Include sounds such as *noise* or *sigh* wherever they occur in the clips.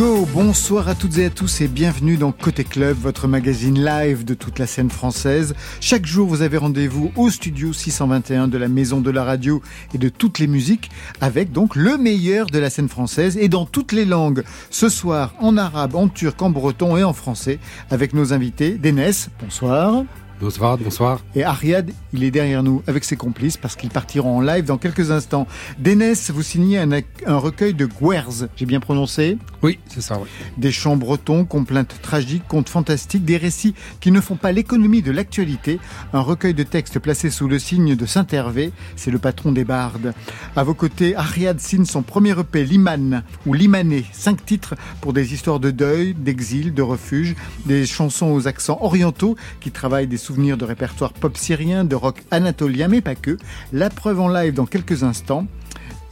Go. Bonsoir à toutes et à tous et bienvenue dans Côté Club, votre magazine live de toute la scène française. Chaque jour, vous avez rendez-vous au studio 621 de la Maison de la Radio et de toutes les musiques avec donc le meilleur de la scène française et dans toutes les langues. Ce soir, en arabe, en turc, en breton et en français avec nos invités. Dénès, bonsoir. Bonsoir, bonsoir. Et Ariad, il est derrière nous avec ses complices parce qu'ils partiront en live dans quelques instants. Dénès, vous signez un, recueil de Guerz, j'ai bien prononcé Oui, c'est ça, oui. Des chants bretons, complaintes tragiques, contes fantastiques, des récits qui ne font pas l'économie de l'actualité. Un recueil de textes placé sous le signe de Saint-Hervé, c'est le patron des bardes. À vos côtés, Ariad signe son premier EP, Liman, ou Limané. Cinq titres pour des histoires de deuil, d'exil, de refuge, des chansons aux accents orientaux qui travaillent des souvenirs de répertoire pop syrien, de rock anatolien, mais pas que. La preuve en live dans quelques instants.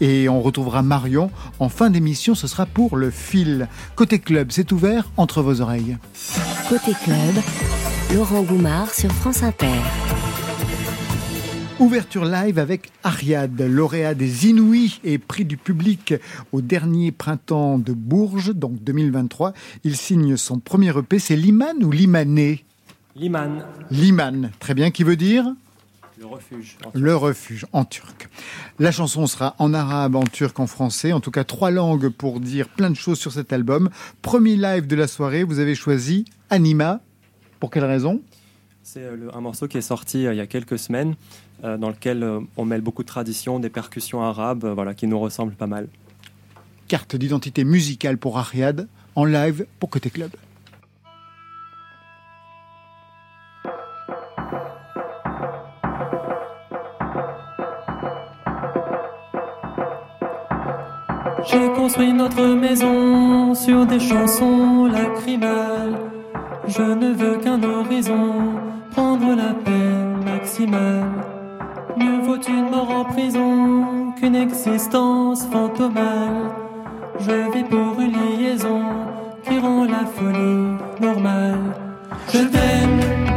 Et on retrouvera Marion en fin d'émission, ce sera pour le fil. Côté club, c'est ouvert entre vos oreilles. Côté club, Laurent Goumard sur France Inter. Ouverture live avec Ariad, lauréat des Inouïs et prix du public au dernier printemps de Bourges, donc 2023. Il signe son premier EP, c'est Liman ou Limané? Liman. Liman, très bien, qui veut dire le refuge. Le refuge en turc. La chanson sera en arabe, en turc, en français. En tout cas, trois langues pour dire plein de choses sur cet album. Premier live de la soirée, vous avez choisi Anima. Pour quelle raison C'est euh, un morceau qui est sorti euh, il y a quelques semaines, euh, dans lequel on mêle beaucoup de traditions, des percussions arabes, voilà, qui nous ressemblent pas mal. Carte d'identité musicale pour Ariad, en live pour Côté Club. Construit notre maison sur des chansons lacrymales. Je ne veux qu'un horizon, prendre la peine maximale. Mieux vaut une mort en prison qu'une existence fantomale. Je vis pour une liaison qui rend la folie normale. Je t'aime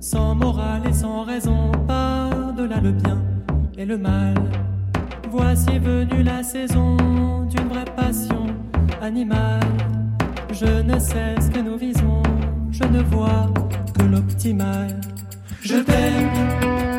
sans morale et sans raison, par-delà le bien et le mal. Voici venue la saison d'une vraie passion animale. Je ne sais ce que nous visons, je ne vois que l'optimal. Je t'aime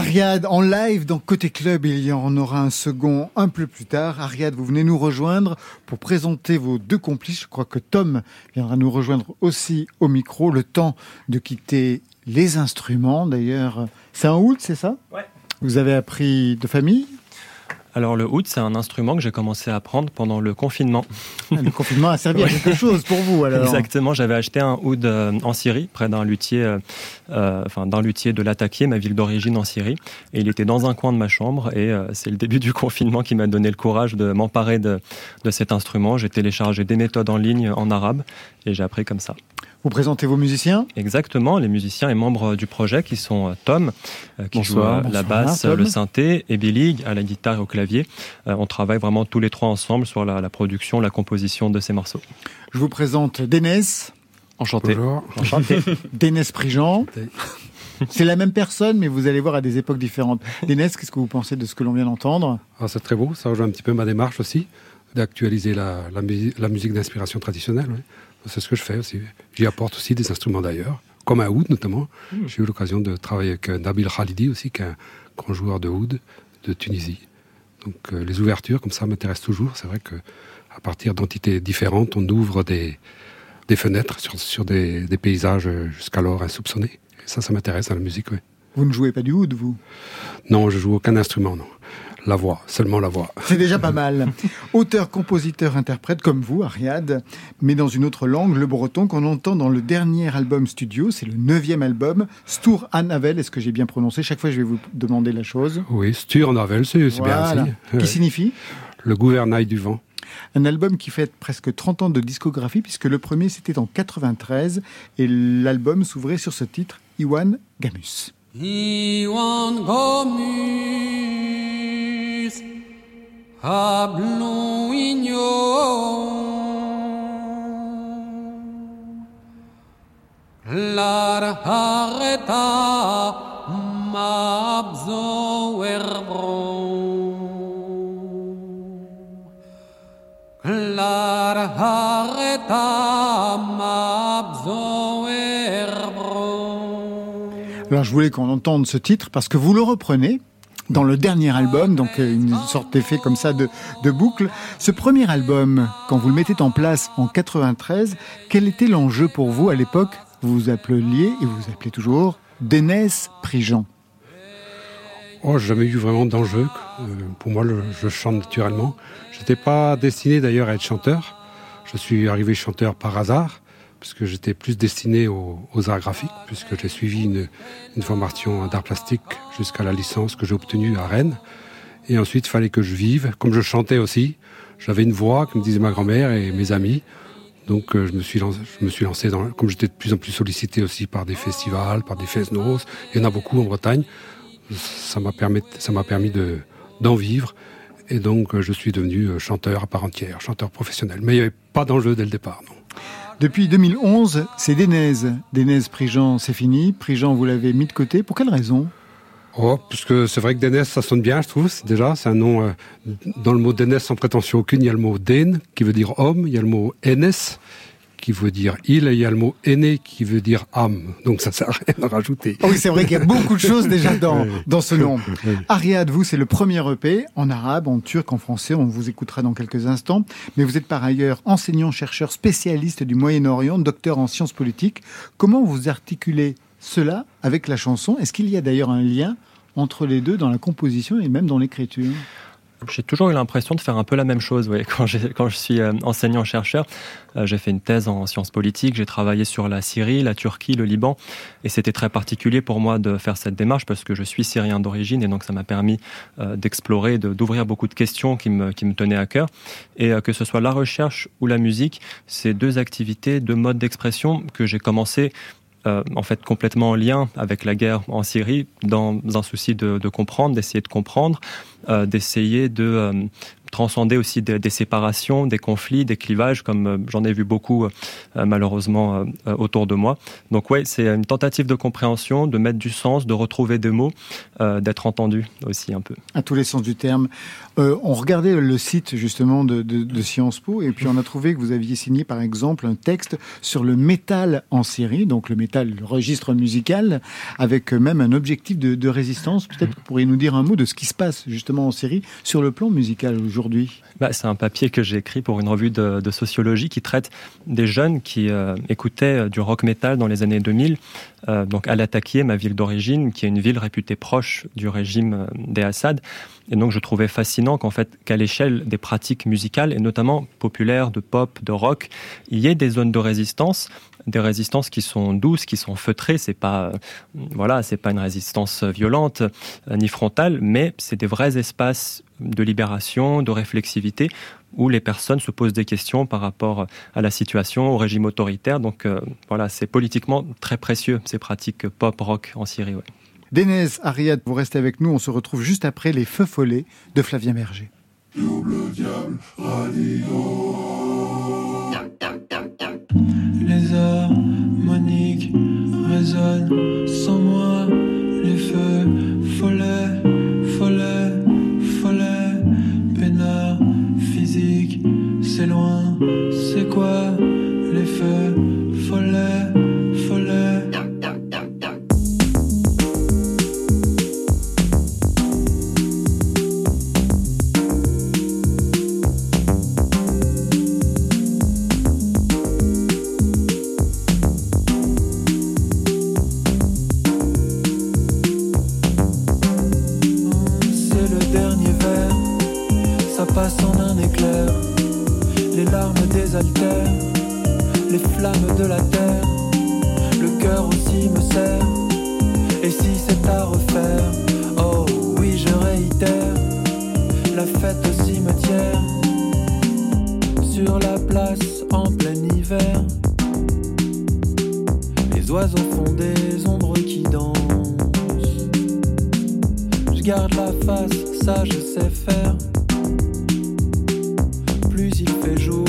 Ariad en live dans Côté Club, il y en aura un second un peu plus tard. Ariad, vous venez nous rejoindre pour présenter vos deux complices. Je crois que Tom viendra nous rejoindre aussi au micro. Le temps de quitter les instruments. D'ailleurs, c'est un oud, c'est ça? Ouais. Vous avez appris de famille? Alors le oud, c'est un instrument que j'ai commencé à apprendre pendant le confinement. Le confinement a servi à *laughs* quelque chose pour vous alors. Exactement, j'avais acheté un oud euh, en Syrie, près d'un luthier, euh, euh, enfin d'un luthier de Latakia, ma ville d'origine en Syrie, et il était dans un coin de ma chambre. Et c'est le début du confinement qui m'a donné le courage de m'emparer de, de cet instrument. J'ai téléchargé des méthodes en ligne en arabe et j'ai appris comme ça. Vous présentez vos musiciens Exactement, les musiciens et membres du projet qui sont euh, Tom, euh, qui Bonsoir. joue à la basse, Tom. le synthé, et Billy à la guitare et au clavier. Euh, on travaille vraiment tous les trois ensemble sur la, la production, la composition de ces morceaux. Je vous présente Dénès, Enchanté. Bonjour. Enchanté. *laughs* Dénès Prigent. C'est la même personne, mais vous allez voir à des époques différentes. Dénès, qu'est-ce que vous pensez de ce que l'on vient d'entendre? Ah, c'est très beau, ça rejoint un petit peu ma démarche aussi, d'actualiser la, la, musi- la musique d'inspiration traditionnelle. ouais. C'est ce que je fais aussi. J'y apporte aussi des instruments d'ailleurs, comme un oud notamment. J'ai eu l'occasion de travailler avec euh, Nabil Khalidi aussi, qui est un grand joueur de oud de Tunisie. Donc euh, les ouvertures, comme ça, m'intéressent toujours. C'est vrai que à partir d'entités différentes, on ouvre des, des fenêtres sur, sur des, des paysages euh, jusqu'alors insoupçonnés. Et ça, ça m'intéresse dans la musique, oui. Vous ne jouez pas du oud, vous? Non, je joue aucun instrument, non. La voix, seulement la voix. C'est déjà pas mal. Auteur, compositeur, interprète comme vous, Ariad, mais dans une autre langue, le breton qu'on entend dans le dernier album studio, c'est le neuvième album, Stour Anavel, est-ce que j'ai bien prononcé? Chaque fois, je vais vous demander la chose. Oui, Stur en Avel, c'est Voilà. bien aussi. Qui signifie? Le gouvernail du vent. un album qui fait presque 30 ans de discographie, puisque le premier c'était en 93, et l'album s'ouvrait sur ce titre, Iwan Gamus. Iwan Gomus Hablon Lar hareta mabzo erbro Lar hareta mabzo Alors je voulais qu'on entende ce titre parce que vous le reprenez dans le dernier album, donc euh, une sorte d'effet comme ça de, boucle. Ce premier album, quand vous le mettez en place en 93, quel était l'enjeu pour vous à l'époque? Vous vous appeliez, et vous vous appelez toujours, Dénès Prigent. Oh, jamais eu vraiment d'enjeu. Euh, pour moi, je chante naturellement. Je n'étais pas destiné d'ailleurs à être chanteur. Je suis arrivé chanteur par hasard, puisque j'étais plus destiné aux, arts graphiques, puisque j'ai suivi une, formation d'art plastique jusqu'à la licence que j'ai obtenue à Rennes. Et ensuite, il fallait que je vive. Comme je chantais aussi, j'avais une voix, comme disait ma grand-mère et mes amis. Donc euh, je me suis lancé, je me comme j'étais de plus en plus sollicité aussi par des festivals, par des fesnos, il y en a beaucoup en Bretagne. Ça m'a permis, d'en vivre. Et donc euh, je suis devenu euh, chanteur à part entière, chanteur professionnel. Mais il n'y avait pas d'enjeu dès le départ. Depuis 2011, c'est Dénès. Dénès Prigent, c'est fini. Prigent, vous l'avez mis de côté. Pour quelle raison? Oh, parce que c'est vrai que Dénès, ça sonne bien, je trouve. Déjà, c'est un nom. euh, dans le mot Dénès, sans prétention aucune, il y a le mot Dén, qui veut dire homme. Il y a le mot Énès, qui veut dire il. Et il y a le mot aîné, qui veut dire âme. Donc ça sert à rien à rajouter. Ah Oui, c'est vrai qu'il y a beaucoup de choses déjà dans, dans ce nom. Ariad, vous, c'est le premier EP en arabe, en turc, en français. On vous écoutera dans quelques instants. Mais vous êtes par ailleurs enseignant-chercheur spécialiste du Moyen-Orient, docteur en sciences politiques. Comment vous articulez cela avec la chanson? Est-ce qu'il y a d'ailleurs un lien entre les deux dans la composition et même dans l'écriture? J'ai toujours eu l'impression de faire un peu la même chose. ouais. *laughs* Quand, quand je suis euh, enseignant-chercheur, euh, j'ai fait une thèse en sciences politiques, j'ai travaillé sur la Syrie, la Turquie, le Liban, et c'était très particulier pour moi de faire cette démarche parce que je suis syrien d'origine et donc ça m'a permis euh, d'explorer, de- d'ouvrir beaucoup de questions qui me, qui me tenaient à cœur. Et que ce soit la recherche ou la musique, c'est deux activités, deux modes d'expression que j'ai commencé euh, en fait complètement en lien avec la guerre en Syrie, dans un souci de, de comprendre, d'essayer de comprendre, euh, d'essayer de, euh, transcender aussi des, séparations, des conflits, des clivages, comme j'en ai vu beaucoup malheureusement autour de moi. Donc ouais, c'est une tentative de compréhension, de mettre du sens, de retrouver des mots, d'être entendu aussi un peu. À tous les sens du terme. on regardait le site justement de, Sciences Po et puis on a trouvé que vous aviez signé par exemple un texte sur le métal en série, donc le métal, le registre musical, avec même un objectif de, résistance. Peut-être que vous pourriez nous dire un mot de ce qui se passe justement en série sur le plan musical aujourd'hui. Bah, c'est un papier que j'ai écrit pour une revue de, sociologie qui traite des jeunes qui euh, écoutaient euh, du rock metal dans les années 2000. Euh, donc Al-Atakieh, ma ville d'origine, qui est une ville réputée proche du régime des Assad. Et donc je trouvais fascinant qu'en fait, qu'à l'échelle des pratiques musicales, et notamment populaires, de pop, de rock, il y ait des zones de résistance des résistances qui sont douces, qui sont feutrées. C'est pas, voilà, c'est pas une résistance violente euh, ni frontale, mais c'est des vrais espaces de libération, de réflexivité, où les personnes se posent des questions par rapport à la situation, au régime autoritaire. Donc euh, voilà, c'est politiquement très précieux ces pratiques pop rock en Syrie. Ouais. Dénez, Ariad, vous restez avec nous. On se retrouve juste après les feux follets de Flavien Berger. Les harmoniques résonnent sans moi, les feux follets, follets, follets, peinard physique, c'est loin, c'est quoi? Les flammes de la terre, le cœur aussi me sert. Et si c'est à refaire, oh oui, je réitère, la fête au cimetière, sur la place en plein hiver. Les oiseaux font des ombres qui dansent. Je garde la face, ça je sais faire. Il fait jour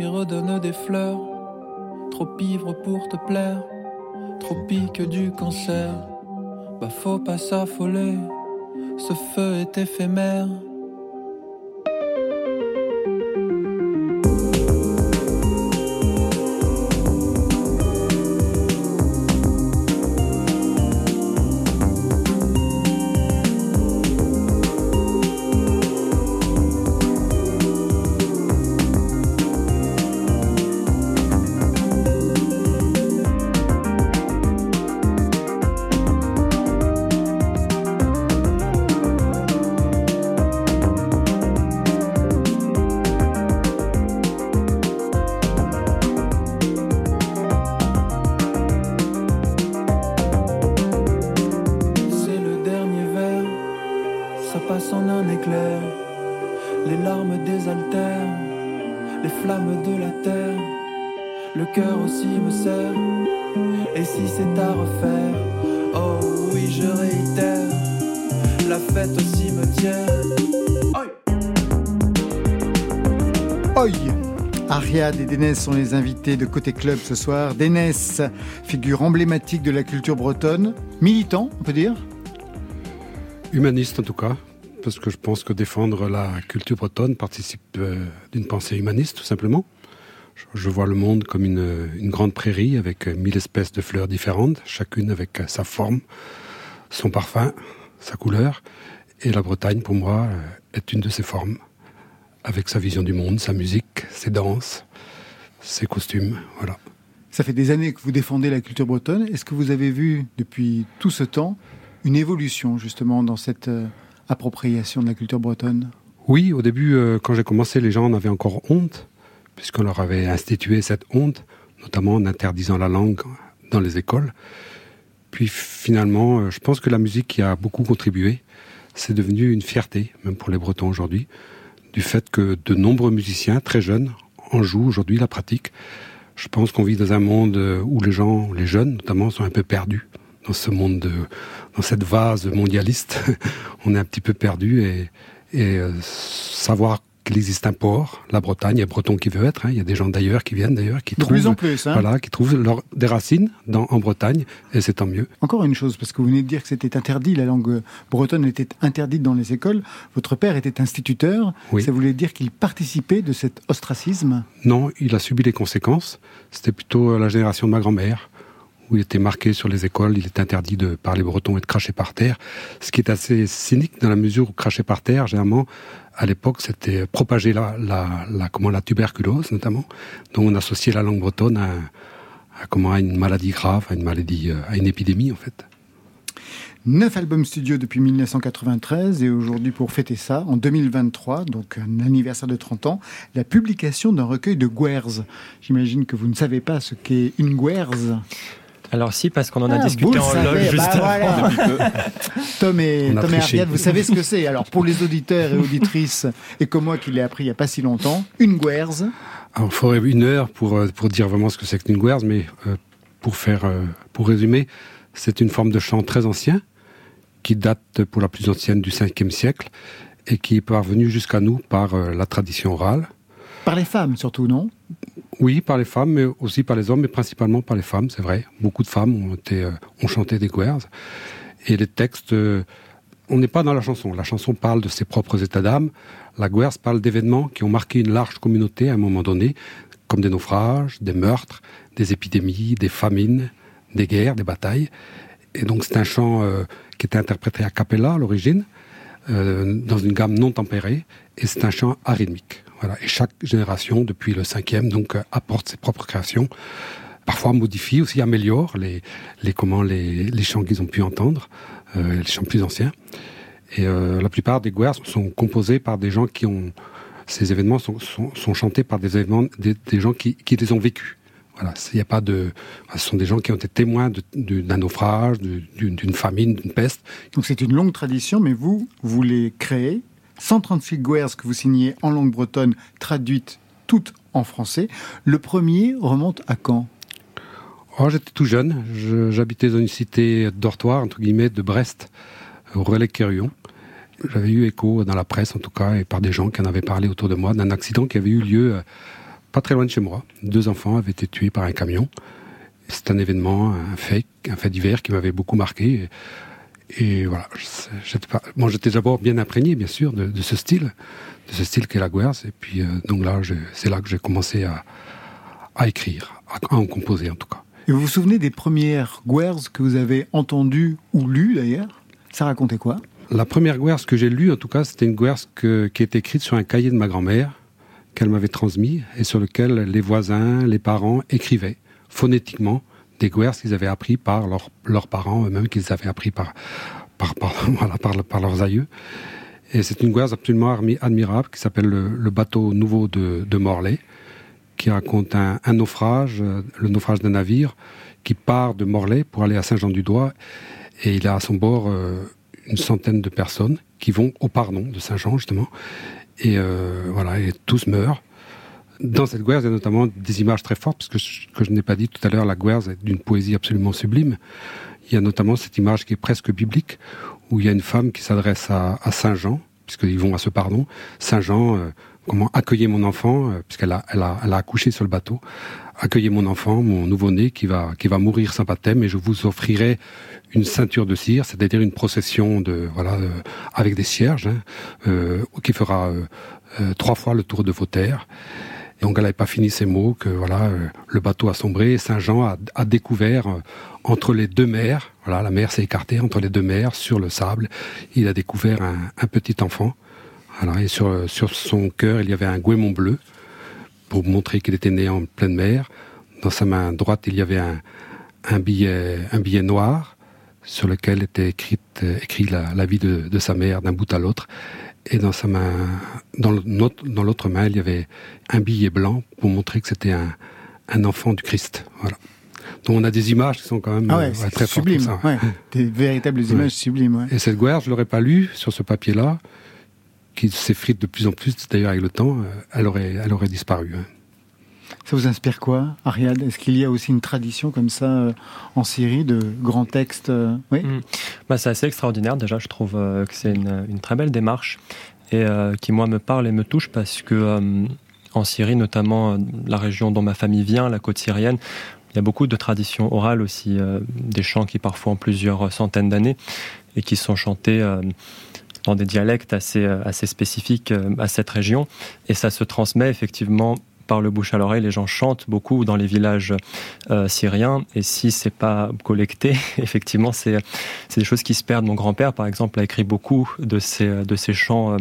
et redonnent des fleurs. Trop ivre pour te plaire, trop pique du cancer. Bah faut pas s'affoler, ce feu est éphémère. Et Dénès sont les invités de Côté Club ce soir. Dénès, figure emblématique de la culture bretonne, militant, on peut dire Humaniste en tout cas, parce que je pense que défendre la culture bretonne participe euh, d'une pensée humaniste tout simplement. Je vois le monde comme une, une, grande prairie avec mille espèces de fleurs différentes, chacune avec sa forme, son parfum, sa couleur. Et la Bretagne, pour moi, est une de ces formes, avec sa vision du monde, sa musique, ses danses, ses costumes, voilà. Ça fait des années que vous défendez la culture bretonne. Est-ce que vous avez vu depuis tout ce temps une évolution justement dans cette euh, appropriation de la culture bretonne? Oui, au début, euh, quand j'ai commencé, les gens en avaient encore honte, puisqu'on leur avait institué cette honte, notamment en interdisant la langue dans les écoles. Puis finalement, euh, je pense que la musique qui a beaucoup contribué, c'est devenu une fierté, même pour les Bretons aujourd'hui, du fait que de nombreux musiciens très jeunes en jouent aujourd'hui, la pratique. Je pense qu'on vit dans un monde où les gens, les jeunes notamment, sont un peu perdus dans ce monde, de, dans cette vase mondialiste. *laughs* on est un petit peu perdu et, et euh, savoir qu'il existe un port, la Bretagne, il y a Breton qui veut être, hein. il y a des gens d'ailleurs qui viennent d'ailleurs, qui de trouvent, plus en plus, hein. voilà, qui trouvent leur, des racines dans, en Bretagne, et c'est tant mieux. Encore une chose, parce que vous venez de dire que c'était interdit, la langue bretonne était interdite dans les écoles. Votre père était instituteur, Oui. ça voulait dire qu'il participait de cet ostracisme? Non, il a subi les conséquences. C'était plutôt euh, la génération de ma grand-mère, où il était marqué sur les écoles, il était interdit de parler breton et de cracher par terre. Ce qui est assez cynique dans la mesure où cracher par terre, généralement, à l'époque, c'était propager la, la, comment, la tuberculose, notamment. Donc on associait la langue bretonne à, à, comment, à une maladie grave, à une maladie, euh, à une épidémie, en fait. Neuf albums studio depuis 1993 et aujourd'hui pour fêter ça, en 2023, donc un anniversaire de 30 ans, la publication d'un recueil de guerres. J'imagine que vous ne savez pas ce qu'est une guerre. Alors si, parce qu'on en a Ah, discuté en savez, loge juste bah avant. voilà. *laughs* Tom et, Tom et vous savez ce que c'est. Alors pour les auditeurs et auditrices, et comme moi qui l'ai appris il n'y a pas si longtemps, une guerre. Alors, il faudrait une heure pour, euh, pour dire vraiment ce que c'est qu'une guerre, mais euh, pour faire, euh, pour résumer, c'est une forme de chant très ancien, qui date pour la plus ancienne du 5e siècle, et qui est parvenu jusqu'à nous par euh, la tradition orale. Par les femmes surtout, non? Oui, par les femmes, mais aussi par les hommes, mais principalement par les femmes, c'est vrai. Beaucoup de femmes ont, été, euh, chanté des guerres. Et les textes, euh, on n'est pas dans la chanson. La chanson parle de ses propres états d'âme. La guerre parle d'événements qui ont marqué une large communauté à un moment donné, comme des naufrages, des meurtres, des épidémies, des famines, des guerres, des batailles. Et donc c'est un chant euh, qui était interprété à cappella à l'origine, dans une gamme non tempérée, et c'est un chant arythmique. Et chaque génération, depuis le cinquième, donc euh, apporte ses propres créations, parfois modifie aussi, améliore les, comment les, chants qu'ils ont pu entendre, euh, les chants plus anciens. Et euh, la plupart des guerres sont composés par des gens qui ont ces événements sont, sont, chantés par des événements des, gens qui, qui les ont vécus. Voilà, il y a pas de, ce sont des gens qui ont été témoins d'un naufrage, d'une famine, d'une peste. Donc c'est une longue tradition, mais vous, vous les créez. 136 guerres que vous signez en langue bretonne, traduites toutes en français. Le premier remonte à quand? Oh, j'étais tout jeune, je- j'habitais dans une cité dortoir entre guillemets de Brest, au relais Quérion. J'avais eu écho dans la presse en tout cas et par des gens qui en avaient parlé autour de moi d'un accident qui avait eu lieu euh, pas très loin de chez moi. Deux enfants avaient été tués par un camion. C'est un événement, un fait, un fait divers qui m'avait beaucoup marqué. Et voilà, j'étais pas, bon, j'étais d'abord bien imprégné, bien sûr, de, de ce style, de ce style qu'est la guerre. Et puis, euh, donc là, c'est là que j'ai commencé à, à écrire, à, à en composer en tout cas. Et vous vous souvenez des premières guerres que vous avez entendues ou lues d'ailleurs? Ça racontait quoi? La première guerre que j'ai lue, en tout cas, c'était une guerre que- qui est écrite sur un cahier de ma grand-mère qu'elle m'avait transmis et sur lequel les voisins, les parents écrivaient phonétiquement des guerres qu'ils avaient appris par leurs parents eux-mêmes, qu'ils avaient appris par, par, par, *laughs* voilà, par, leurs aïeux. Et c'est une guerre absolument admirable qui s'appelle le, bateau nouveau de, Morlaix, qui raconte un, un naufrage, euh, le naufrage d'un navire qui part de Morlaix pour aller à Saint-Jean-du-Doigt. Et il a à son bord euh, une centaine de personnes qui vont au pardon de Saint-Jean, justement. Et euh, voilà, et tous meurent. Dans cette guerre, il y a notamment des images très fortes, parce que ce que je n'ai pas dit tout à l'heure, la guerre est d'une poésie absolument sublime. Il y a notamment cette image qui est presque biblique, où il y a une femme qui s'adresse à, à Saint Jean, puisqu'ils vont à ce pardon. Saint Jean, euh, comment accueillez mon enfant, euh, puisqu'elle a, elle a, elle a accouché sur le bateau. Accueillez mon enfant, mon nouveau-né, qui va, qui va mourir sans baptême, et je vous offrirai une ceinture de cire, c'est-à-dire une procession de, voilà, euh, avec des cierges, hein, euh, qui fera euh, trois fois le tour de vos terres. Donc elle n'avait pas fini ses mots que voilà, euh, le bateau a sombré et Saint Jean a, découvert euh, entre les deux mers, voilà, la mer s'est écartée entre les deux mers sur le sable, il a découvert un, petit enfant. Et sur, sur son cœur, il y avait un goémon bleu pour montrer qu'il était né en pleine mer. Dans sa main droite, il y avait un, billet, un billet noir sur lequel était écrite, écrit la, vie de sa mère d'un bout à l'autre et dans sa main, dans l'autre main, il y avait un billet blanc pour montrer que c'était un, un, enfant du Christ. Voilà. Donc on a des images qui sont quand même ah ouais, euh, très sublimes. Ouais, des véritables images sublimes. Et cette guerre, je l'aurais pas lu sur ce papier-là, qui s'effrite de plus en plus d'ailleurs avec le temps. Euh, elle aurait, elle aurait disparu. Hein. Ça vous inspire quoi, Ariad Est-ce qu'il y a aussi une tradition comme ça euh, en Syrie de grands textes euh, Oui? Mmh. Bah, c'est assez extraordinaire déjà. Je trouve euh, que c'est une, très belle démarche et qui moi me parle et me touche parce que en Syrie, notamment la région dont ma famille vient, la côte syrienne, il y a beaucoup de traditions orales aussi, des chants qui parfois ont plusieurs centaines d'années et qui sont chantés dans des dialectes assez, assez spécifiques à cette région. Et ça se transmet effectivement par le bouche à l'oreille, les gens chantent beaucoup dans les villages euh, syriens. Et si c'est pas collecté, *laughs* effectivement, c'est des choses qui se perdent. Mon grand-père, par exemple, a écrit beaucoup de ces, de ces chants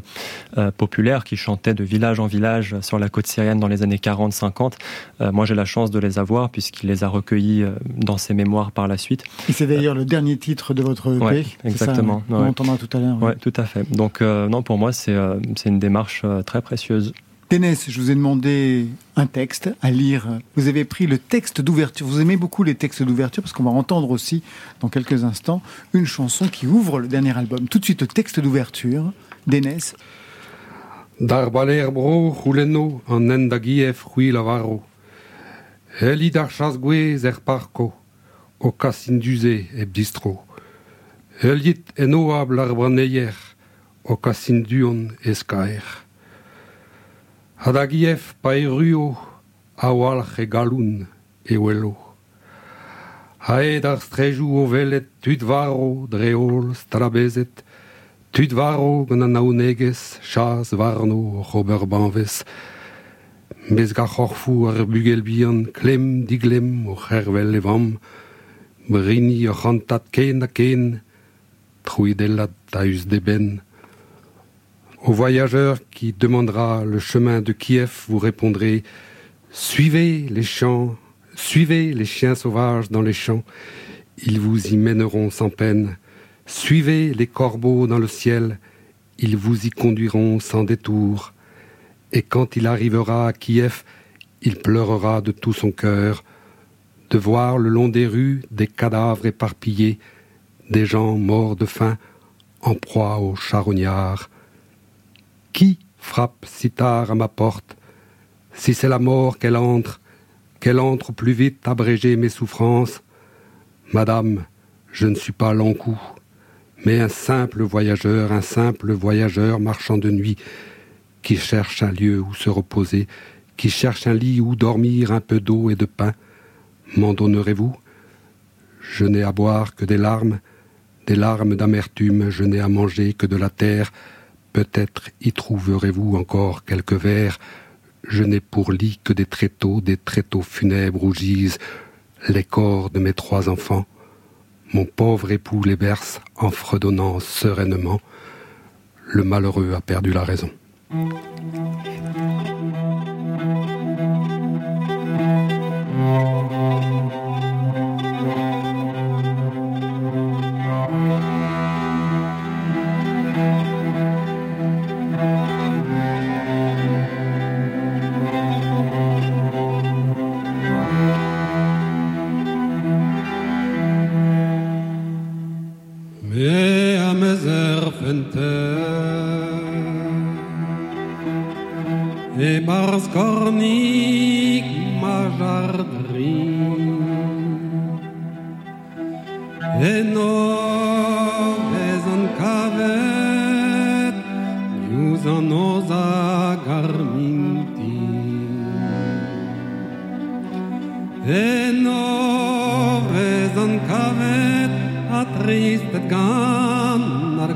euh, populaires qui chantaient de village en village sur la côte syrienne dans les années 40-50. Euh, moi, j'ai la chance de les avoir puisqu'il les a recueillis euh, dans ses mémoires par la suite. Et c'est d'ailleurs le dernier titre de votre EP. Ouais, exactement. Ça, on ouais. entendra tout à l'heure. Ouais. tout à fait. Donc, euh, non, pour moi, c'est une démarche très précieuse. Dénès, je vous ai demandé un texte à lire. Vous avez pris le texte d'ouverture. Vous aimez beaucoup les textes d'ouverture parce qu'on va entendre aussi dans quelques instants une chanson qui ouvre le dernier album. Tout de suite, le texte d'ouverture. Dénès. Darbaler bro huleno an endagief hui lavaro. Dar chasgue zer parco, o e casinduon eskaer. Ha da gief pa e ruo a walc'h e e welo. Haed ar strejoù o velet tud varo dreol strabezet, tud varo gant an aonegez, chas varno c'hober banvez, mez ga c'horfou ar bugel bihan klem diglem o c'hervel e vam, brini o c'hantat ken a ken, trouidellad a us de ben, Au voyageur qui demandera le chemin de Kiev, vous répondrez Suivez les champs, suivez les chiens sauvages dans les champs, ils vous y mèneront sans peine. Suivez les corbeaux dans le ciel, ils vous y conduiront sans détour. Et quand il arrivera à Kiev, il pleurera de tout son cœur de voir le long des rues des cadavres éparpillés, des gens morts de faim, en proie aux charognards. Qui frappe si tard à ma porte? Si c'est la mort qu'elle entre, qu'elle entre plus vite abréger mes souffrances. Madame, je ne suis pas l'encou, mais un simple voyageur, un simple voyageur marchand de nuit, qui cherche un lieu où se reposer, qui cherche un lit où dormir, un peu d'eau et de pain. M'en donnerez-vous? Je n'ai à boire que des larmes, des larmes d'amertume, je n'ai à manger que de la terre, Peut-être y trouverez-vous encore quelques vers. Je n'ai pour lit que des tréteaux, des tréteaux funèbres où gisent les corps de mes trois enfants. Mon pauvre époux les berce en fredonnant sereinement. Le malheureux a perdu la raison. انت et Mars cornique ma jarderie et noves en cavet nous en os agarminti et noves en cavet a triste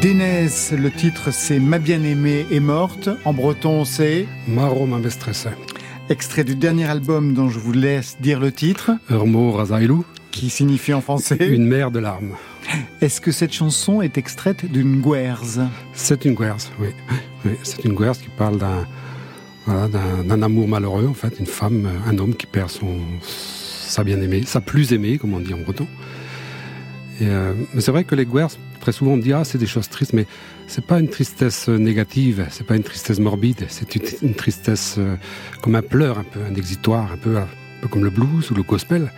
Dénès, le titre c'est Ma bien-aimée est morte. En breton, c'est Maro ma maîtresse. extrait du dernier album dont je vous laisse dire le titre, Ermo Razailou, qui signifie en français. une mer de larmes. Est-ce que cette chanson est extraite d'une guerze? C'est une guerre, oui. c'est une guerre qui parle d'un amour malheureux, en fait, une femme, euh, un homme qui perd son sa bien-aimée, sa plus aimée, comme on dit en breton. Et, euh, mais c'est vrai que les guerres, très souvent on dit ah c'est des choses tristes, mais c'est pas une tristesse négative, c'est pas une tristesse morbide, c'est une, tristesse euh, comme un pleur, un peu un exitoire, un peu comme le blues ou le gospel.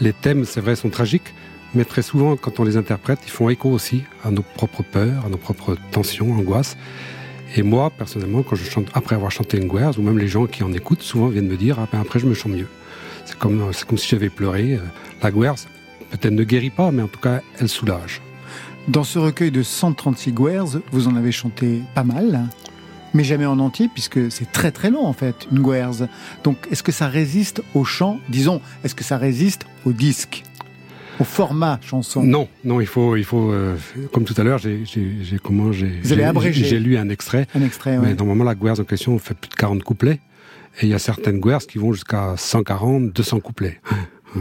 Les thèmes, c'est vrai, sont tragiques, mais très souvent, quand on les interprète, ils font écho aussi à nos propres peurs, à nos propres tensions, angoisses. Et moi, personnellement, quand je chante, après avoir chanté une guerre, ou même les gens qui en écoutent, souvent viennent me dire, ah ben après je me sens mieux. C'est comme, comme si j'avais pleuré. Euh, La guerre, peut-être ne guérit pas, mais en tout cas, elle soulage. Dans ce recueil de 136 guerres, vous en avez chanté pas mal, mais jamais en entier, puisque c'est très très long en fait, une guerre. Donc est-ce que ça résiste au chant? Disons, est-ce que ça résiste au disque? Au format chanson Non, non, il faut, il faut, euh, comme tout à l'heure, j'ai, j'ai, comment j'ai, j'ai- lu un extrait. Un extrait, Mais ouais. normalement, la guerre en question fait plus de 40 couplets. Et il y a certaines guerres qui vont jusqu'à 140, 200 couplets. *laughs*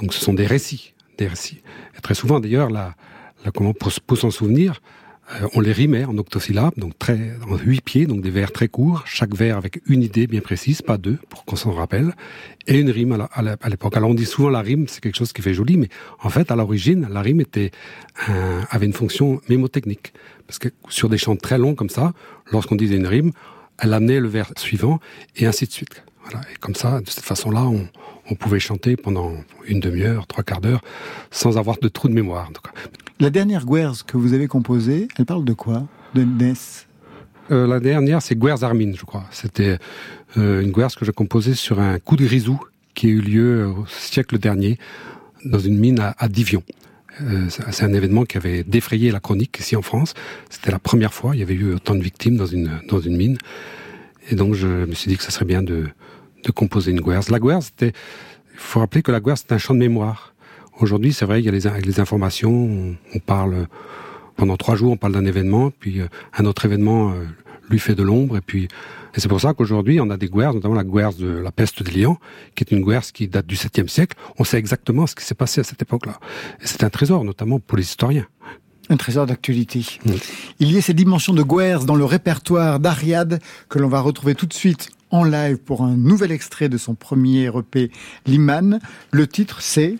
Donc ce sont des récits, des récits. Et très souvent, d'ailleurs, la, la, comment, pour, pour s'en souvenir, on les rimait en octosyllabes, donc très, en huit pieds, donc des vers très courts, chaque vers avec une idée bien précise, pas deux, pour qu'on s'en rappelle, et une rime à, l'époque. Alors on dit souvent la rime, c'est quelque chose qui fait joli, mais en fait, à l'origine, la rime était un- avait une fonction mémotechnique. Parce que sur des chants très longs comme ça, lorsqu'on disait une rime, elle amenait le vers suivant, et ainsi de suite. Voilà. Et comme ça, de cette façon-là, on, on pouvait chanter pendant une demi-heure, trois quarts d'heure, sans avoir de trou de mémoire. La dernière guerre que vous avez composée, elle parle de quoi? De Ness? Euh, la dernière, c'est Guerres Armine, je crois. C'était euh, une guerre que j'ai composée sur un coup de grisou qui a eu lieu au siècle dernier dans une mine à, à Divion. Euh, c'est c'est un événement qui avait défrayé la chronique ici en France. C'était la première fois. Il y avait eu autant de victimes dans une dans une mine. Et donc je me suis dit que ça serait bien de de composer une guerre. La guerre, c'était. Il faut rappeler que la guerre, c'est un champ de mémoire. Aujourd'hui, c'est vrai, il y a les, informations, on, on parle pendant trois jours, on parle d'un événement, puis euh, un autre événement euh, lui fait de l'ombre, et puis et c'est pour ça qu'aujourd'hui, on a des guerres, notamment la guerre de la peste de Lyon, qui est une guerre qui date du 7e siècle. On sait exactement ce qui s'est passé à cette époque-là. Et c'est un trésor, notamment pour les historiens. Un trésor d'actualité. Il y a ces dimensions de guerres dans le répertoire d'Ariad que l'on va retrouver tout de suite en live pour un nouvel extrait de son premier EP Liman. Le titre c'est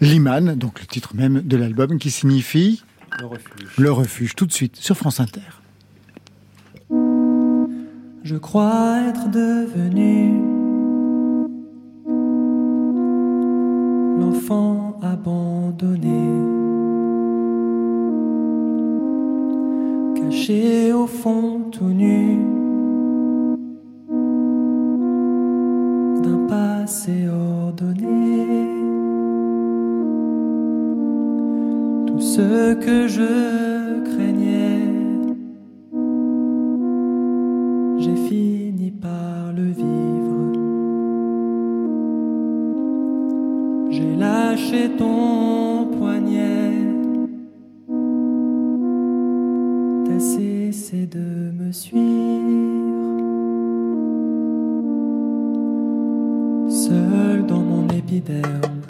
Liman, donc le titre même de l'album qui signifie le refuge. le refuge. Tout de suite sur France Inter. Je crois être devenu l'enfant abandonné, caché au fond tout nu ce que je craignais, j'ai fini par le vivre. J'ai lâché ton poignet. T'as cessé de me suivre. Seul dans mon épiderme,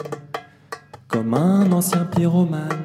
comme un ancien pyromane,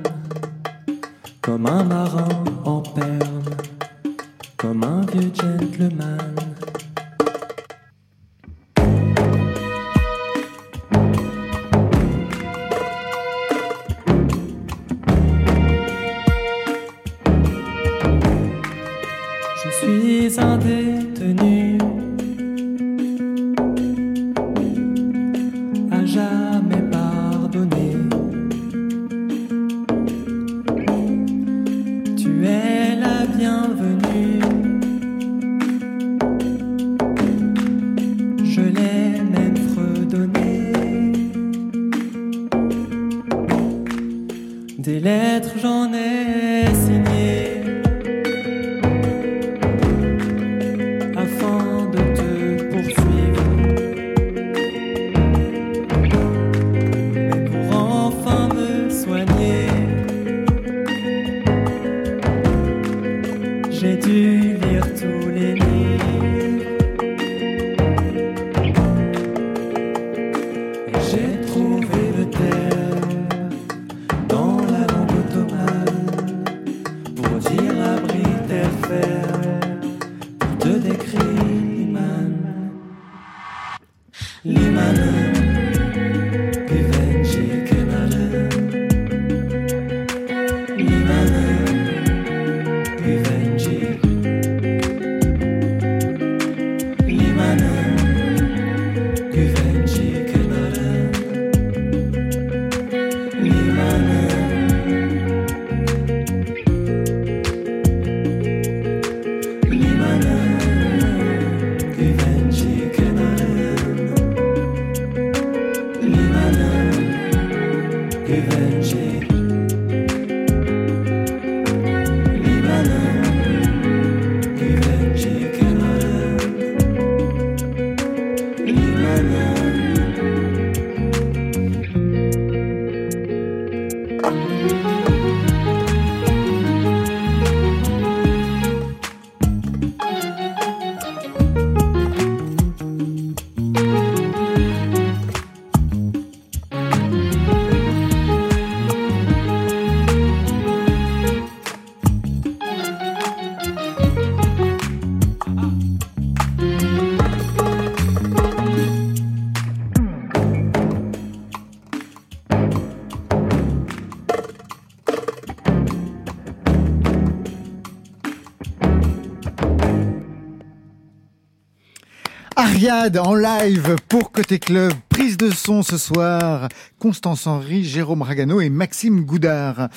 Ariad en live pour Côté Club. Prise de son ce soir. Constance Henry, Jérôme Ragano et Maxime Goudard.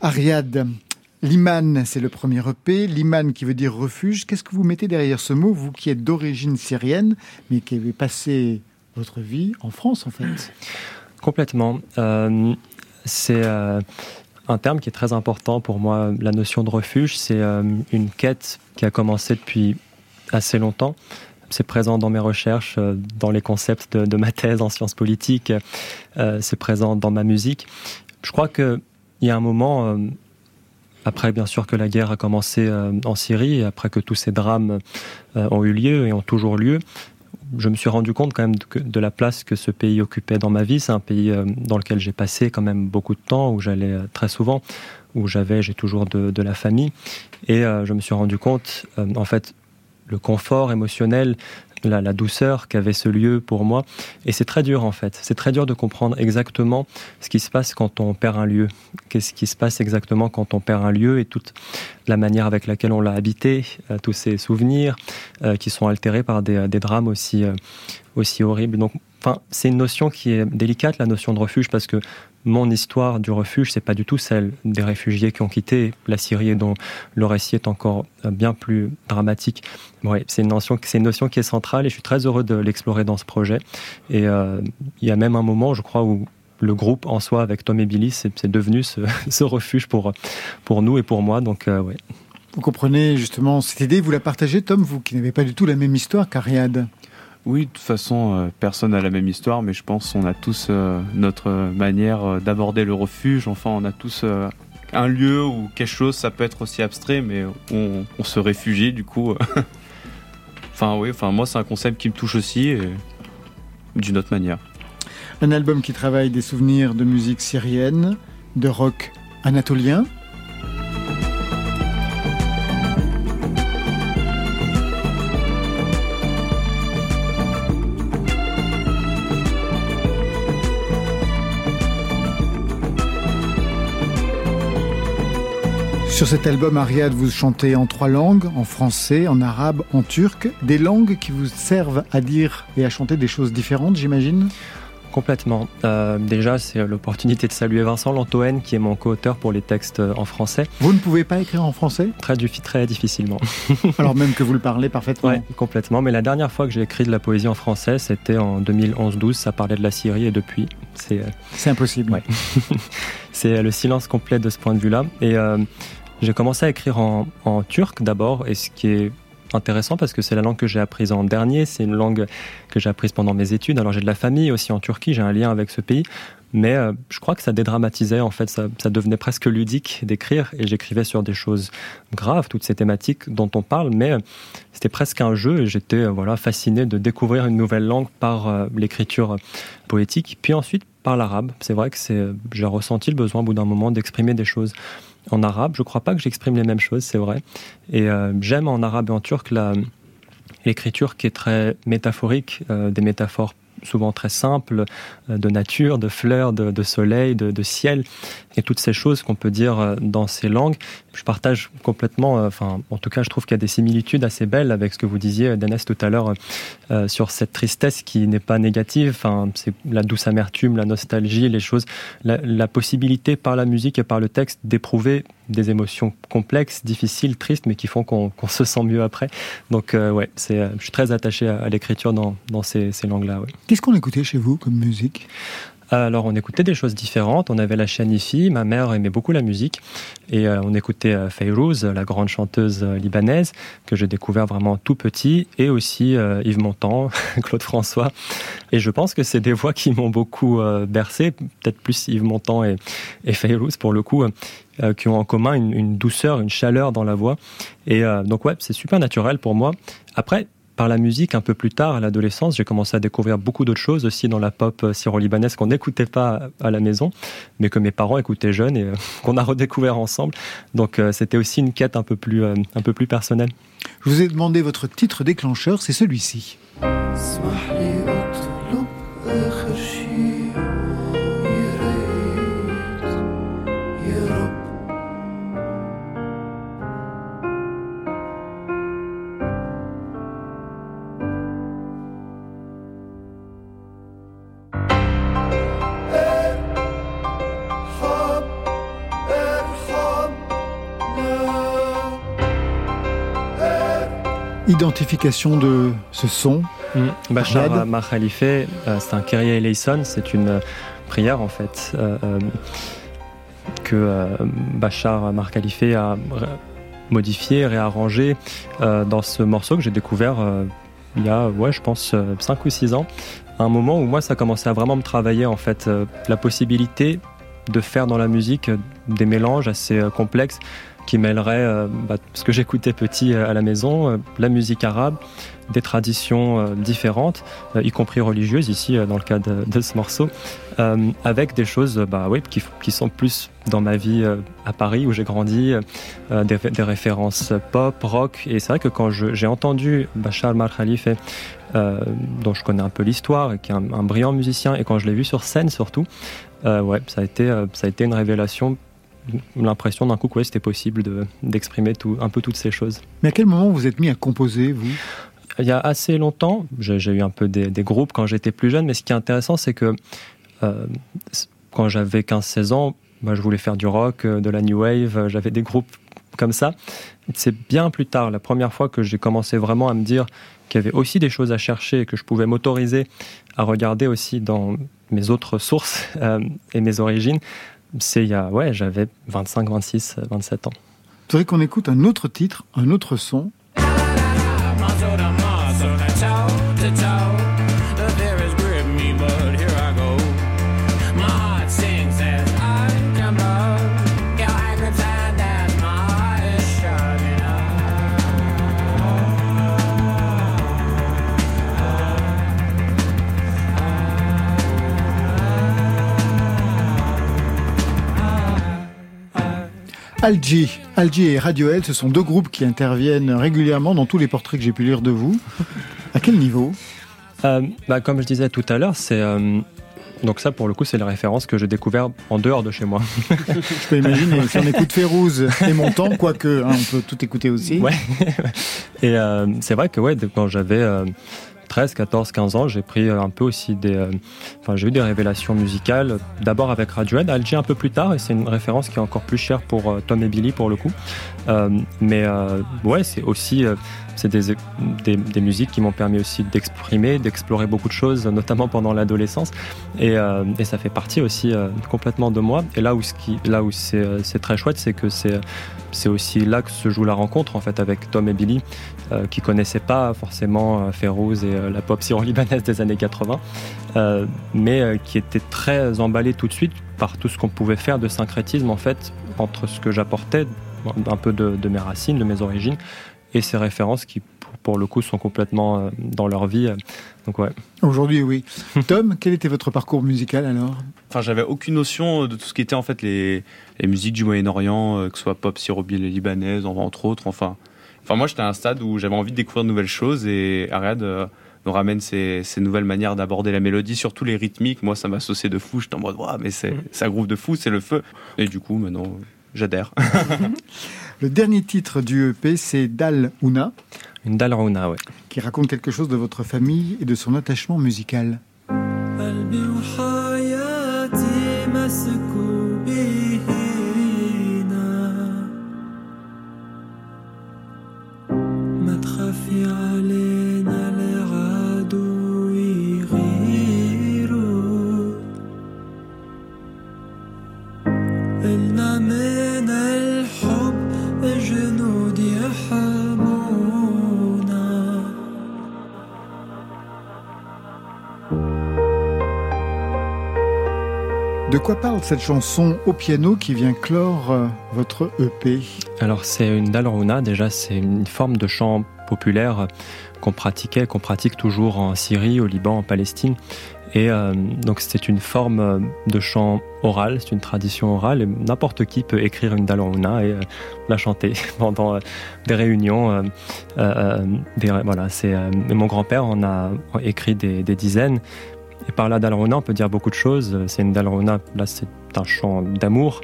Ariad, Liman, c'est le premier EP. Liman qui veut dire refuge. Qu'est-ce que vous mettez derrière ce mot, vous qui êtes d'origine syrienne, mais qui avez passé votre vie en France en fait? Complètement. Euh, c'est euh, un terme qui est très important pour moi. La notion de refuge, c'est euh, une quête qui a commencé depuis assez longtemps. C'est présent dans mes recherches, euh, dans les concepts de, ma thèse en sciences politiques. Euh, c'est présent dans ma musique. Je crois qu'il y a un moment, euh, après bien sûr que la guerre a commencé en Syrie, après que tous ces drames ont eu lieu et ont toujours lieu, je me suis rendu compte quand même de, la place que ce pays occupait dans ma vie. C'est un pays dans lequel j'ai passé quand même beaucoup de temps, où j'allais très souvent, où j'avais, j'ai toujours de, la famille. Et je me suis rendu compte, en fait, le confort émotionnel, la, douceur qu'avait ce lieu pour moi. Et c'est très dur en fait. C'est très dur de comprendre exactement ce qui se passe quand on perd un lieu. Qu'est-ce qui se passe exactement quand on perd un lieu et toute la manière avec laquelle on l'a habité, euh, tous ces souvenirs euh, qui sont altérés par des, drames aussi, euh, aussi horribles. Donc c'est une notion qui est délicate, la notion de refuge, parce que mon histoire du refuge, c'est pas du tout celle des réfugiés qui ont quitté la Syrie et dont le récit est encore euh, bien plus dramatique. C'est une notion, qui est centrale et je suis très heureux de l'explorer dans ce projet. Et euh, il y a même un moment, je crois, où le groupe en soi, avec Tom et Billy, c'est devenu *laughs* ce, refuge pour, pour nous et pour moi. Donc, euh. Vous comprenez justement cette idée, vous la partagez, Tom, vous qui n'avez pas du tout la même histoire qu'Ariad? Oui, de toute façon, euh, personne n'a la même histoire, mais je pense qu'on a tous euh, notre manière euh, d'aborder le refuge. Enfin, on a tous un lieu ou quelque chose, ça peut être aussi abstrait, mais on, se réfugie du coup. *laughs* enfin, oui, enfin, moi, c'est un concept qui me touche aussi, d'une autre manière. Un album qui travaille des souvenirs de musique syrienne, de rock anatolien, Sur cet album, Ariad, vous chantez en trois langues, en français, en arabe, en turc, des langues qui vous servent à dire et à chanter des choses différentes, j'imagine? Complètement. Euh, déjà, c'est l'opportunité de saluer Vincent Lantoen, qui est mon co-auteur pour les textes euh, en français. Vous ne pouvez pas écrire en français? Très, très difficilement. *laughs* Alors même que vous le parlez parfaitement Oui, complètement. Mais la dernière fois que j'ai écrit de la poésie en français, c'était en 2011-12. Ça parlait de la Syrie et depuis, c'est... Euh, c'est impossible. Ouais. *laughs* c'est le silence complet de ce point de vue-là. Et j'ai commencé à écrire en, turc d'abord, et ce qui est intéressant parce que c'est la langue que j'ai apprise en dernier, c'est une langue que j'ai apprise pendant mes études. Alors j'ai de la famille aussi en Turquie, j'ai un lien avec ce pays, mais euh, je crois que ça dédramatisait, en fait, ça, devenait presque ludique d'écrire, et j'écrivais sur des choses graves, toutes ces thématiques dont on parle, mais euh, c'était presque un jeu, et j'étais euh, voilà fasciné de découvrir une nouvelle langue par l'écriture poétique, puis ensuite par l'arabe. C'est vrai que j'ai ressenti le besoin au bout d'un moment d'exprimer des choses en arabe. Je ne crois pas que j'exprime les mêmes choses, c'est vrai. Et euh, j'aime en arabe et en turc l'écriture qui est très métaphorique, euh, des métaphores souvent très simples, euh, de nature, de fleurs, de, soleil, de, ciel, et toutes ces choses qu'on peut dire euh, dans ces langues. Je partage complètement, euh, enfin, en tout cas, je trouve qu'il y a des similitudes assez belles avec ce que vous disiez, Danès, tout à l'heure, sur cette tristesse qui n'est pas négative. Enfin, c'est la douce amertume, la nostalgie, les choses, la, possibilité par la musique et par le texte d'éprouver des émotions complexes, difficiles, tristes, mais qui font qu'on se sent mieux après. Donc, ouais, c'est, je suis très attaché à, l'écriture dans, ces, langues-là. Qu'est-ce qu'on écoutait chez vous comme musique? Alors on écoutait des choses différentes. On avait la chaîne IFI, ma mère aimait beaucoup la musique. Et euh, on écoutait euh, Fayrouz, la grande chanteuse euh, libanaise, que j'ai découvert vraiment tout petit. Et aussi Yves Montand, *laughs* Claude François. Et je pense que c'est des voix qui m'ont beaucoup bercé. Peut-être plus Yves Montand et, Fayrouz pour le coup. qui ont en commun une, une, douceur, une chaleur dans la voix. Et donc ouais, c'est super naturel pour moi. Après, par la musique, un peu plus tard, à l'adolescence, j'ai commencé à découvrir beaucoup d'autres choses aussi dans la pop euh, syro-libanaise qu'on n'écoutait pas à la maison, mais que mes parents écoutaient jeunes et euh, *laughs* qu'on a redécouvert ensemble. Donc euh, c'était aussi une quête un peu plus, un peu plus personnelle. Je vous ai demandé votre titre déclencheur, c'est celui-ci. Identification de ce son mmh. Bachar Mar euh, c'est un Kyrie eleison, c'est une euh, prière en fait euh, que Bachar Mar a modifié, réarrangé dans ce morceau que j'ai découvert il y a, ouais, je pense, 5 ou 6 ans, à un moment où moi ça commençait à vraiment me travailler en fait, la possibilité de faire dans la musique des mélanges assez complexes qui mêlerait euh, bah, ce que j'écoutais petit euh, à la maison, euh, la musique arabe, des traditions différentes, y compris religieuses ici dans le cas de, ce morceau, avec des choses bah, oui, qui, sont plus dans ma vie à Paris où j'ai grandi, des, références pop, rock. Et c'est vrai que quand j'ai entendu Bachar Mar Khalife, dont je connais un peu l'histoire qui est un, un, brillant musicien, et quand je l'ai vu sur scène surtout, ouais, ça a été, ça a été une révélation l'impression d'un coup que c'était possible d'exprimer tout, un peu toutes ces choses. Mais à quel moment vous êtes mis à composer, vous? Il y a assez longtemps, j'ai eu un peu des, des groupes quand j'étais plus jeune, mais ce qui est intéressant, c'est que euh, quand j'avais 15-16 ans, moi, je voulais faire du rock, euh, de la new wave, euh, j'avais des groupes comme ça. C'est bien plus tard, la première fois que j'ai commencé vraiment à me dire qu'il y avait aussi des choses à chercher et que je pouvais m'autoriser à regarder aussi dans mes autres sources *laughs* et mes origines. C'est il y a, ouais, j'avais 25, 26, 27 ans. C'est vrai qu'on écoute un autre titre, un autre son, Algie. Algie et Radiohead, ce sont deux groupes qui interviennent régulièrement dans tous les portraits que j'ai pu lire de vous. À quel niveau? Euh, bah, Comme je disais tout à l'heure, c'est... Euh, donc ça, pour le coup, c'est la référence que j'ai découvert en dehors de chez moi. *laughs* je peux imaginer, si on écoute Férouz et Montant, quoique hein, on peut tout écouter aussi. Ouais. *laughs* et euh, c'est vrai que ouais, quand j'avais 13, 14, 15 ans, j'ai pris un peu aussi des. Euh, enfin, j'ai eu des révélations musicales. D'abord avec Radiohead, Alger un peu plus tard, et c'est une référence qui est encore plus chère pour euh, Tom et Billy pour le coup. Euh, mais ouais, c'est aussi c'est des, musiques qui m'ont permis aussi d'exprimer, d'explorer beaucoup de choses, notamment pendant l'adolescence. Et, euh, ça fait partie aussi euh, complètement de moi. Et là où, où c'est, très chouette, c'est que c'est, aussi là que se joue la rencontre en fait avec Tom et Billy, euh, qui connaissaient pas forcément Férouz et la pop syro-libanaise des années 80, mais qui étaient très emballés tout de suite par tout ce qu'on pouvait faire de syncrétisme en fait entre ce que j'apportais un peu de mes racines, de mes origines, et ces références qui, pour, le coup, sont complètement euh, dans leur vie. Donc ouais. Aujourd'hui, oui. *laughs* Tom, quel était votre parcours musical alors? Enfin, j'avais aucune notion de tout ce qui était en fait les, les musiques du Moyen-Orient, euh, que ce soit pop syrobile libanaise, entre autres. Enfin, enfin moi, j'étais à un stade où j'avais envie de découvrir de nouvelles choses et Ariad euh, nous ramène ces, ces nouvelles manières d'aborder la mélodie, surtout les rythmiques. Moi, ça m'associait de fou. J'étais en mode, mais c'est mm. un groupe de fou, c'est le feu. Et du coup, maintenant, j'adhère. *laughs* Le dernier titre du EP, c'est Dal Una. Une Dal Una, oui. Qui raconte quelque chose de votre famille et de son attachement musical. Quoi parle cette chanson au piano qui vient clore euh, votre EP Alors c'est une dalruna, déjà c'est une forme de chant populaire qu'on pratiquait, qu'on pratique toujours en Syrie, au Liban, en Palestine. Et euh, donc c'est une forme euh, de chant oral, c'est une tradition orale, et n'importe qui peut écrire une dalruna et la chanter *laughs* pendant des réunions. voilà, c'est mon grand-père en a écrit des, des dizaines. Et par la dalrona, on peut dire beaucoup de choses. C'est une dalrona, là c'est un chant d'amour,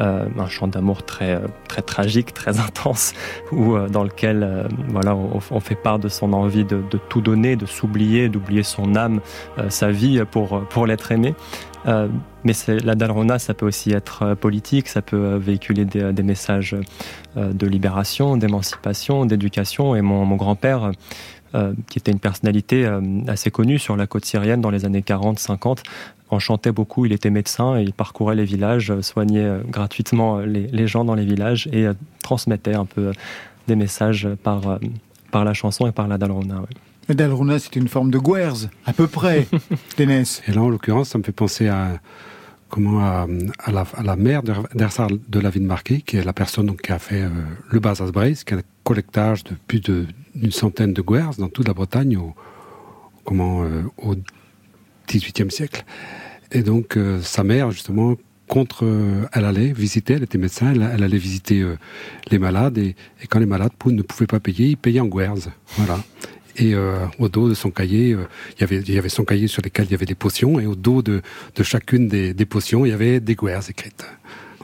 euh, un chant d'amour très très tragique, très *laughs* intense, où euh, dans lequel euh, voilà on, fait part de son envie de, tout donner, de s'oublier, d'oublier son âme, sa vie pour pour l'être aimé. Mais la dalrona, ça peut aussi être politique, ça peut véhiculer des, des messages de libération, d'émancipation, d'éducation. Et mon, mon grand-père qui était une personnalité euh, assez connue sur la côte syrienne dans les années 40-50, enchantait beaucoup, il était médecin et il parcourait les villages, euh, soignait gratuitement les, gens dans les villages et transmettait un peu des messages par, par la chanson et par la dalrona. La dalrona, c'est une forme de guerz, à peu près, *laughs* Ténès. Et là, en l'occurrence, ça me fait penser à comment à, la, à la, mère d'Ersar de la ville marquée, qui est la personne donc, qui a fait le Bazas Brace, qui a un collectage de plus d'une centaine de guerres dans toute la Bretagne au, comment, euh, XVIIIe siècle. Et donc euh, sa mère, justement, contre, euh, elle allait visiter, elle était médecin, elle, allait visiter les malades, et, et, quand les malades ne pouvaient pas payer, ils payaient en guerres. Voilà. Et au dos de son cahier, il, y avait, il y avait son cahier sur lequel il y avait des potions, et au dos de, de chacune des, des potions, il y avait des guerres écrites.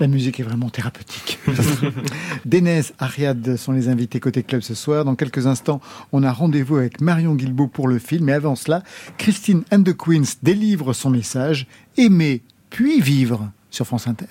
La musique est vraiment thérapeutique. *laughs* Dénès, Ariad sont les invités côté club ce soir. Dans quelques instants, on a rendez-vous avec Marion Guilbault pour le film. Mais avant cela, Christine and the Queens délivre son message Aimer puis vivre sur France Inter.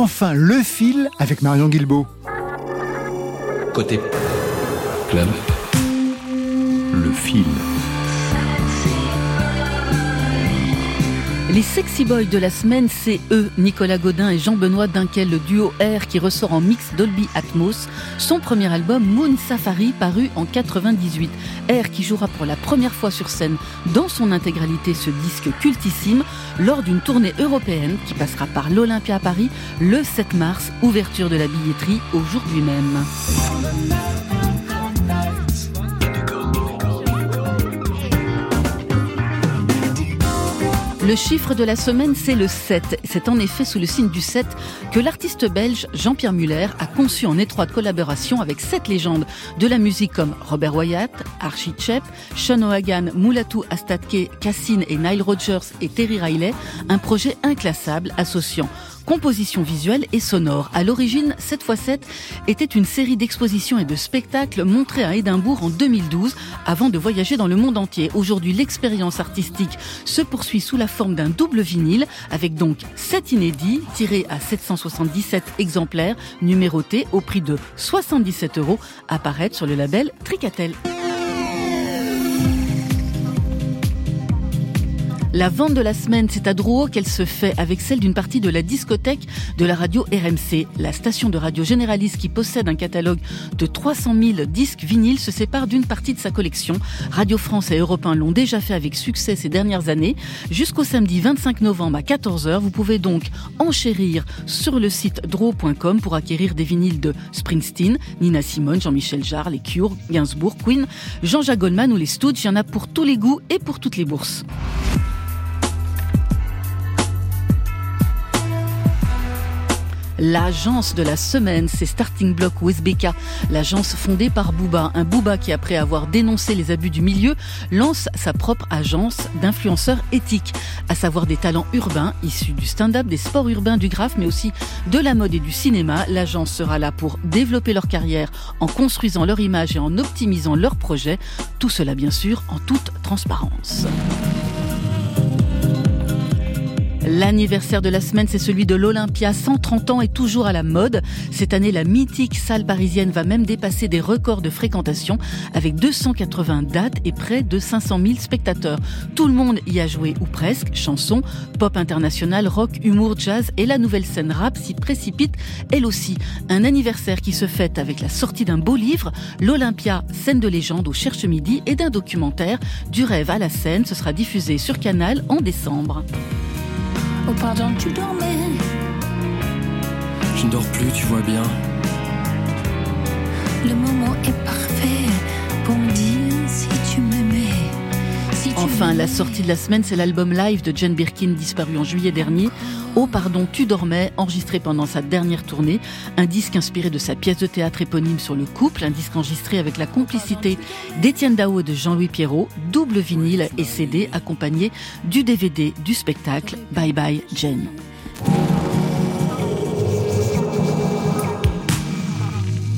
Enfin le fil avec Marion Guilbeault. Côté club, le fil. Les sexy boys de la semaine, c'est eux, Nicolas Godin et Jean-Benoît Dunkel, le duo R qui ressort en mix Dolby Atmos, son premier album Moon Safari paru en 98. R qui jouera pour la première fois sur scène dans son intégralité ce disque cultissime lors d'une tournée européenne qui passera par l'Olympia Paris le 7 mars, ouverture de la billetterie aujourd'hui même. Le chiffre de la semaine, c'est le 7. C'est en effet sous le signe du 7 que l'artiste belge Jean-Pierre Muller a conçu en étroite collaboration avec sept légendes de la musique comme Robert Wyatt, Archie Chep, Sean O'Hagan, Moulatou Astatke, Cassine et Nile Rodgers et Terry Riley un projet inclassable associant composition visuelle et sonore. À l'origine, 7x7 était une série d'expositions et de spectacles montrés à Édimbourg en 2012 avant de voyager dans le monde entier. Aujourd'hui, l'expérience artistique se poursuit sous la forme d'un double vinyle avec donc 7 inédits tirés à 777 exemplaires numérotés au prix de 77 euros apparaître sur le label Tricatel. La vente de la semaine, c'est à Drouot qu'elle se fait avec celle d'une partie de la discothèque de la radio RMC. La station de radio généraliste qui possède un catalogue de 300 000 disques vinyles se sépare d'une partie de sa collection. Radio France et Europe 1 l'ont déjà fait avec succès ces dernières années. Jusqu'au samedi 25 novembre à 14h, vous pouvez donc enchérir sur le site drouot.com pour acquérir des vinyles de Springsteen, Nina Simone, Jean-Michel Jarre, les Cure, Gainsbourg, Queen, Jean-Jacques Goldman ou les Stooges. Il y en a pour tous les goûts et pour toutes les bourses. L'agence de la semaine, c'est Starting Block USBK, l'agence fondée par Booba. Un Booba qui, après avoir dénoncé les abus du milieu, lance sa propre agence d'influenceurs éthiques, à savoir des talents urbains issus du stand-up, des sports urbains, du graphe, mais aussi de la mode et du cinéma. L'agence sera là pour développer leur carrière en construisant leur image et en optimisant leurs projets. Tout cela, bien sûr, en toute transparence. L'anniversaire de la semaine, c'est celui de l'Olympia. 130 ans et toujours à la mode. Cette année, la mythique salle parisienne va même dépasser des records de fréquentation avec 280 dates et près de 500 000 spectateurs. Tout le monde y a joué ou presque. Chansons, pop international, rock, humour, jazz et la nouvelle scène rap s'y précipite elle aussi. Un anniversaire qui se fête avec la sortie d'un beau livre, l'Olympia, scène de légende au Cherche Midi et d'un documentaire, Du rêve à la scène. Ce sera diffusé sur Canal en décembre. Oh pardon, tu dormais Je ne dors plus, tu vois bien. Le moment est parfait pour me dire Enfin, la sortie de la semaine, c'est l'album live de Jane Birkin, disparu en juillet dernier. Oh pardon, tu dormais, enregistré pendant sa dernière tournée. Un disque inspiré de sa pièce de théâtre éponyme sur le couple, un disque enregistré avec la complicité d'Étienne Dao et de Jean-Louis Pierrot, double vinyle et CD accompagné du DVD du spectacle Bye Bye Jane.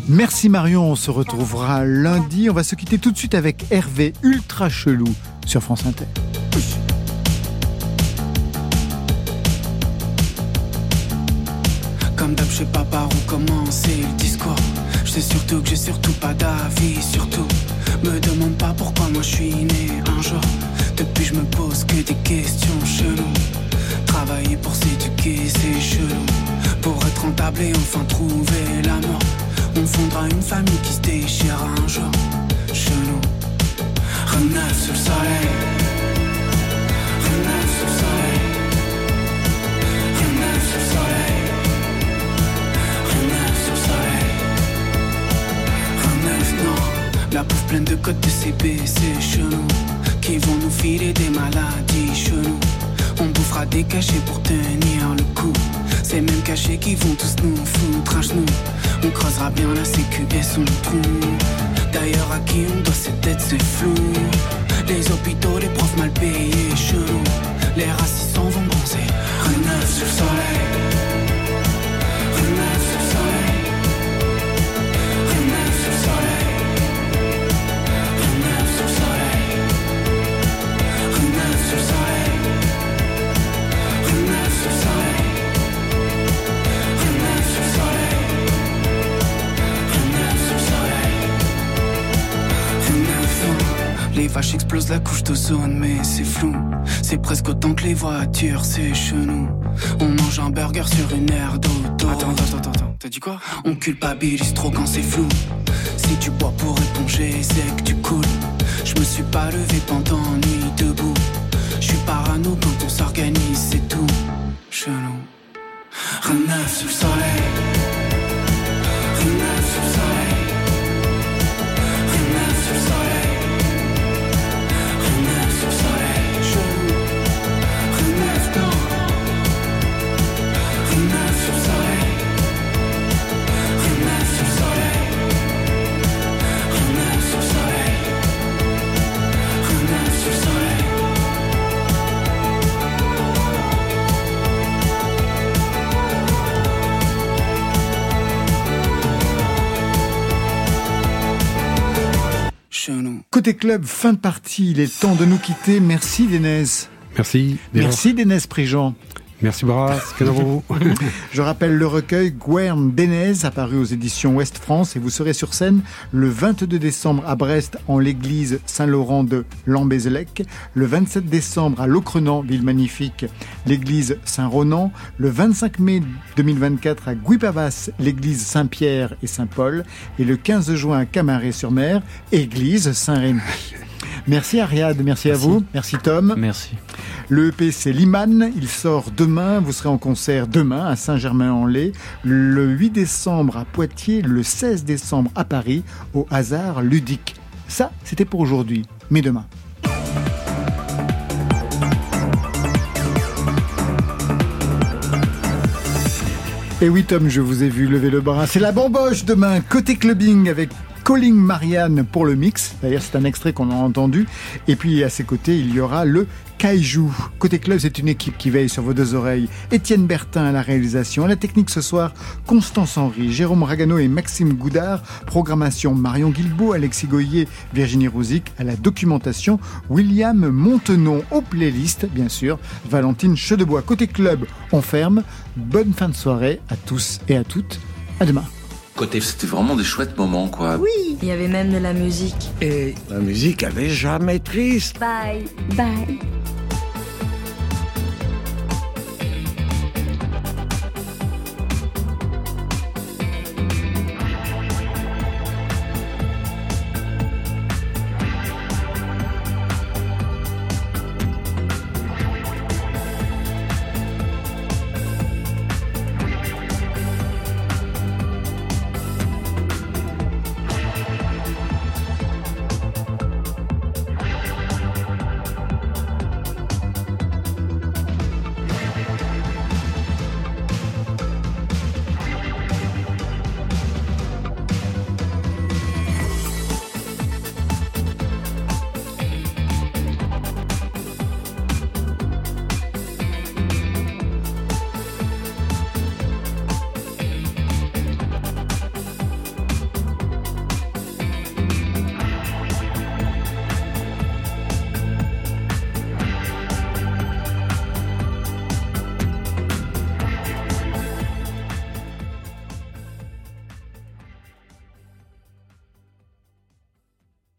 Merci Marion, on se retrouvera lundi. On va se quitter tout de suite avec Hervé Ultra Chelou sur France Inter. Comme d'hab, je sais pas par où commencer le discours. Je sais surtout que j'ai surtout pas d'avis, surtout. Me demande pas pourquoi moi je suis né un jour. Depuis, je me pose que des questions cheloues. Travailler pour s'éduquer, c'est chelou. Pour être rentable et enfin trouver l'amour. On fondera une famille qui se déchire un jour. Chelou. Reneuf sur le soleil. Reneuf sur le soleil. Reneuf sur le soleil. Reneuf sur le soleil. Non. La bouffe pleine de codes de CB, c'est chelou. Qui vont nous filer des maladies chelou. On bouffera des cachets pour tenir le coup. Ces mêmes cachets qui vont tous nous foutre à genoux. On creusera bien la sécu et son trou. D'ailleurs, à qui on doit cette tête, c'est flou. Les hôpitaux, les profs mal payés, chelou. Les racistes vont bronzer. Reneuf sur le soleil. Les vaches explosent la couche d'ozone, mais c'est flou. C'est presque autant que les voitures, c'est chenou. On mange un burger sur une aire d'auto. Attends, attends, attends, attends. T'as dit quoi? On culpabilise trop quand c'est flou. Si tu bois pour éponger, c'est que tu coules. Je me suis pas levé pendant nuit debout. Je suis parano quand on s'organise, c'est tout. Chelou. Reneuf sur le soleil. Côté club, fin de partie, il est temps de nous quitter. Merci Dénès. Merci. Merci Dénès Prigent. Merci Barras. *laughs* vous? Je rappelle le recueil Guern Dénez, apparu aux éditions Ouest France, et vous serez sur scène le 22 décembre à Brest en l'église Saint-Laurent de Lambézelec, le 27 décembre à Locrenan, ville magnifique, l'église Saint-Ronan, le 25 mai 2024 à Guipavas, l'église Saint-Pierre et Saint-Paul, et le 15 juin à Camaret-sur-Mer, église Saint-Rémy. Merci Ariad, merci, à vous, merci Tom. Merci. Le EP c'est Liman, il sort demain, vous serez en concert demain à Saint-Germain-en-Laye, le 8 décembre à Poitiers, le 16 décembre à Paris, au hasard ludique. Ça, c'était pour aujourd'hui, mais demain. Et oui Tom, je vous ai vu lever le bras. C'est la bamboche demain, côté clubbing avec Calling Marianne pour le mix. D'ailleurs, c'est un extrait qu'on a entendu. Et puis, à ses côtés, il y aura le Kaiju. Côté club, c'est une équipe qui veille sur vos deux oreilles. Étienne Bertin à la réalisation. À la technique ce soir, Constance Henry, Jérôme Ragano et Maxime Goudard. Programmation, Marion Guilbault, Alexis Goyer, Virginie Rouzic. À la documentation, William Montenon. Aux playlists, bien sûr, Valentine Chedebois. Côté club, on ferme. Bonne fin de soirée à tous et à toutes. À demain. Côté, c'était vraiment des chouettes moments, quoi. Oui, il y avait même de la musique. Et la musique, elle est jamais triste. Bye, bye.